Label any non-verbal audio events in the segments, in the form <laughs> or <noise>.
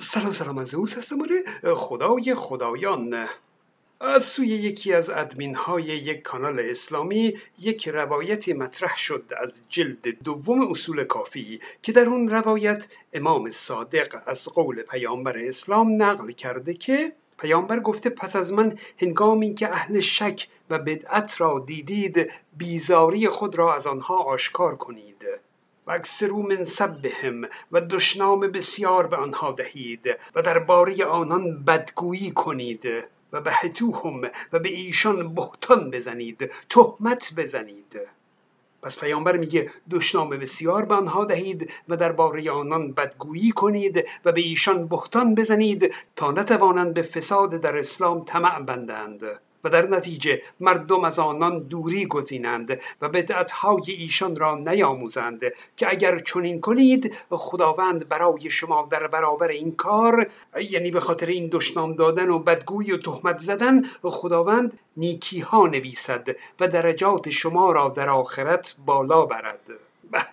سلام سلام از زئوس هستم آره. خدای خدایان. از سوی یکی از ادمین های یک کانال اسلامی یک روایتی مطرح شد از جلد دوم اصول کافی که در اون روایت امام صادق از قول پیامبر اسلام نقل کرده که پیامبر گفته پس از من هنگامی که اهل شک و بدعت را دیدید بیزاری خود را از آنها آشکار کنید. و اکثرو من سبهم و دشنام بسیار به آنها دهید و درباره آنان بدگویی کنید و به حتوهم و به ایشان بهتان بزنید تهمت بزنید. پس پیامبر میگه دشنام بسیار به آنها دهید و درباره آنان بدگویی کنید و به ایشان بهتان بزنید تا نتوانند به فساد در اسلام طمع بندند. و در نتیجه مردم از آنان دوری گزینند و بدعتهای ایشان را نیاموزند که اگر چنین کنید خداوند برای شما در برابر این کار یعنی به خاطر این دشنام دادن و بدگویی و تهمت زدن خداوند نیکی ها نویسد و درجات شما را در آخرت بالا برد. به.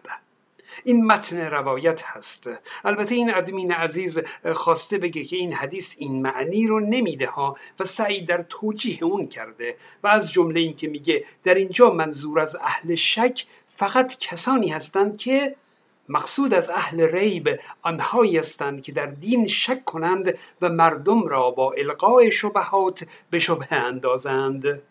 این متن روایت هست. البته این ادمین عزیز خواسته بگه که این حدیث این معنی رو نمیده ها و سعی در توجیه اون کرده و از جمله این که میگه در اینجا منظور از اهل شک فقط کسانی هستند که مقصود از اهل ریب آنهایی هستند که در دین شک کنند و مردم را با القای شبهات به شبه اندازند.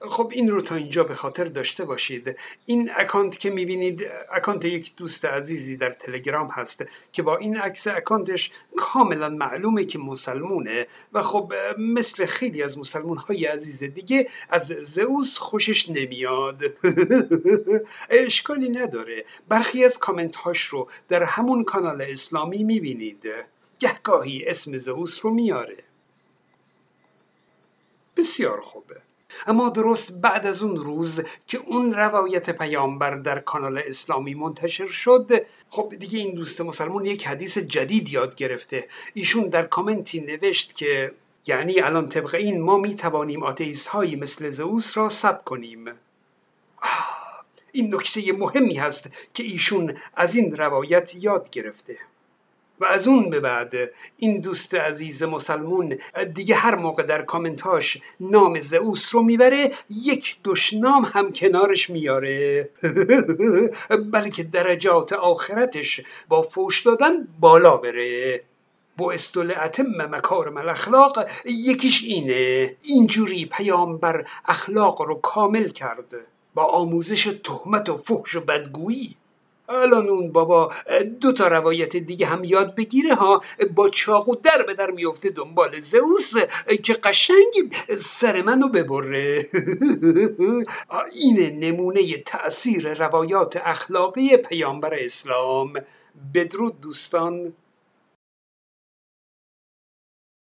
خب این رو تا اینجا به خاطر داشته باشید. این اکانت که می‌بینید اکانت یک دوست عزیزی در تلگرام هست که با این عکس اکانتش کاملا معلومه که مسلمونه و خب مثل خیلی از مسلمون های عزیز دیگه از زئوس خوشش نمیاد. <laughs> اشکالی نداره. برخی از کامنت هاش رو در همون کانال اسلامی می‌بینید. گهگاهی اسم زئوس رو میاره. بسیار خوبه. اما درست بعد از اون روز که اون روایت پیامبر در کانال اسلامی منتشر شد خب دیگه این دوست مسلمون یک حدیث جدید یاد گرفته. ایشون در کامنتی نوشت که یعنی الان طبق این ما می توانیم آتیس هایی مثل زئوس را ثبت کنیم. این نکته مهمی هست که ایشون از این روایت یاد گرفته. و از اون به بعد این دوست عزیز مسلمون دیگه هر موقع در کامنتاش نام زئوس رو می‌بره یک دشنام هم کنارش میاره. <laughs> بلکه درجات آخرتش با فوش دادن بالا بره. با اتم مکارم الاخلاق یکیش اینه. اینجوری پیامبر اخلاق رو کامل کرد. با آموزش تهمت و فحش و بدگویی. الان اون بابا دو تا روایت دیگه هم یاد بگیره ها. با چاقو در به در میفته دنبال زئوس که قشنگ سر منو ببره. <laughs> این نمونه تأثیر روایات اخلاقی پیامبر اسلام. بدرود دوستان.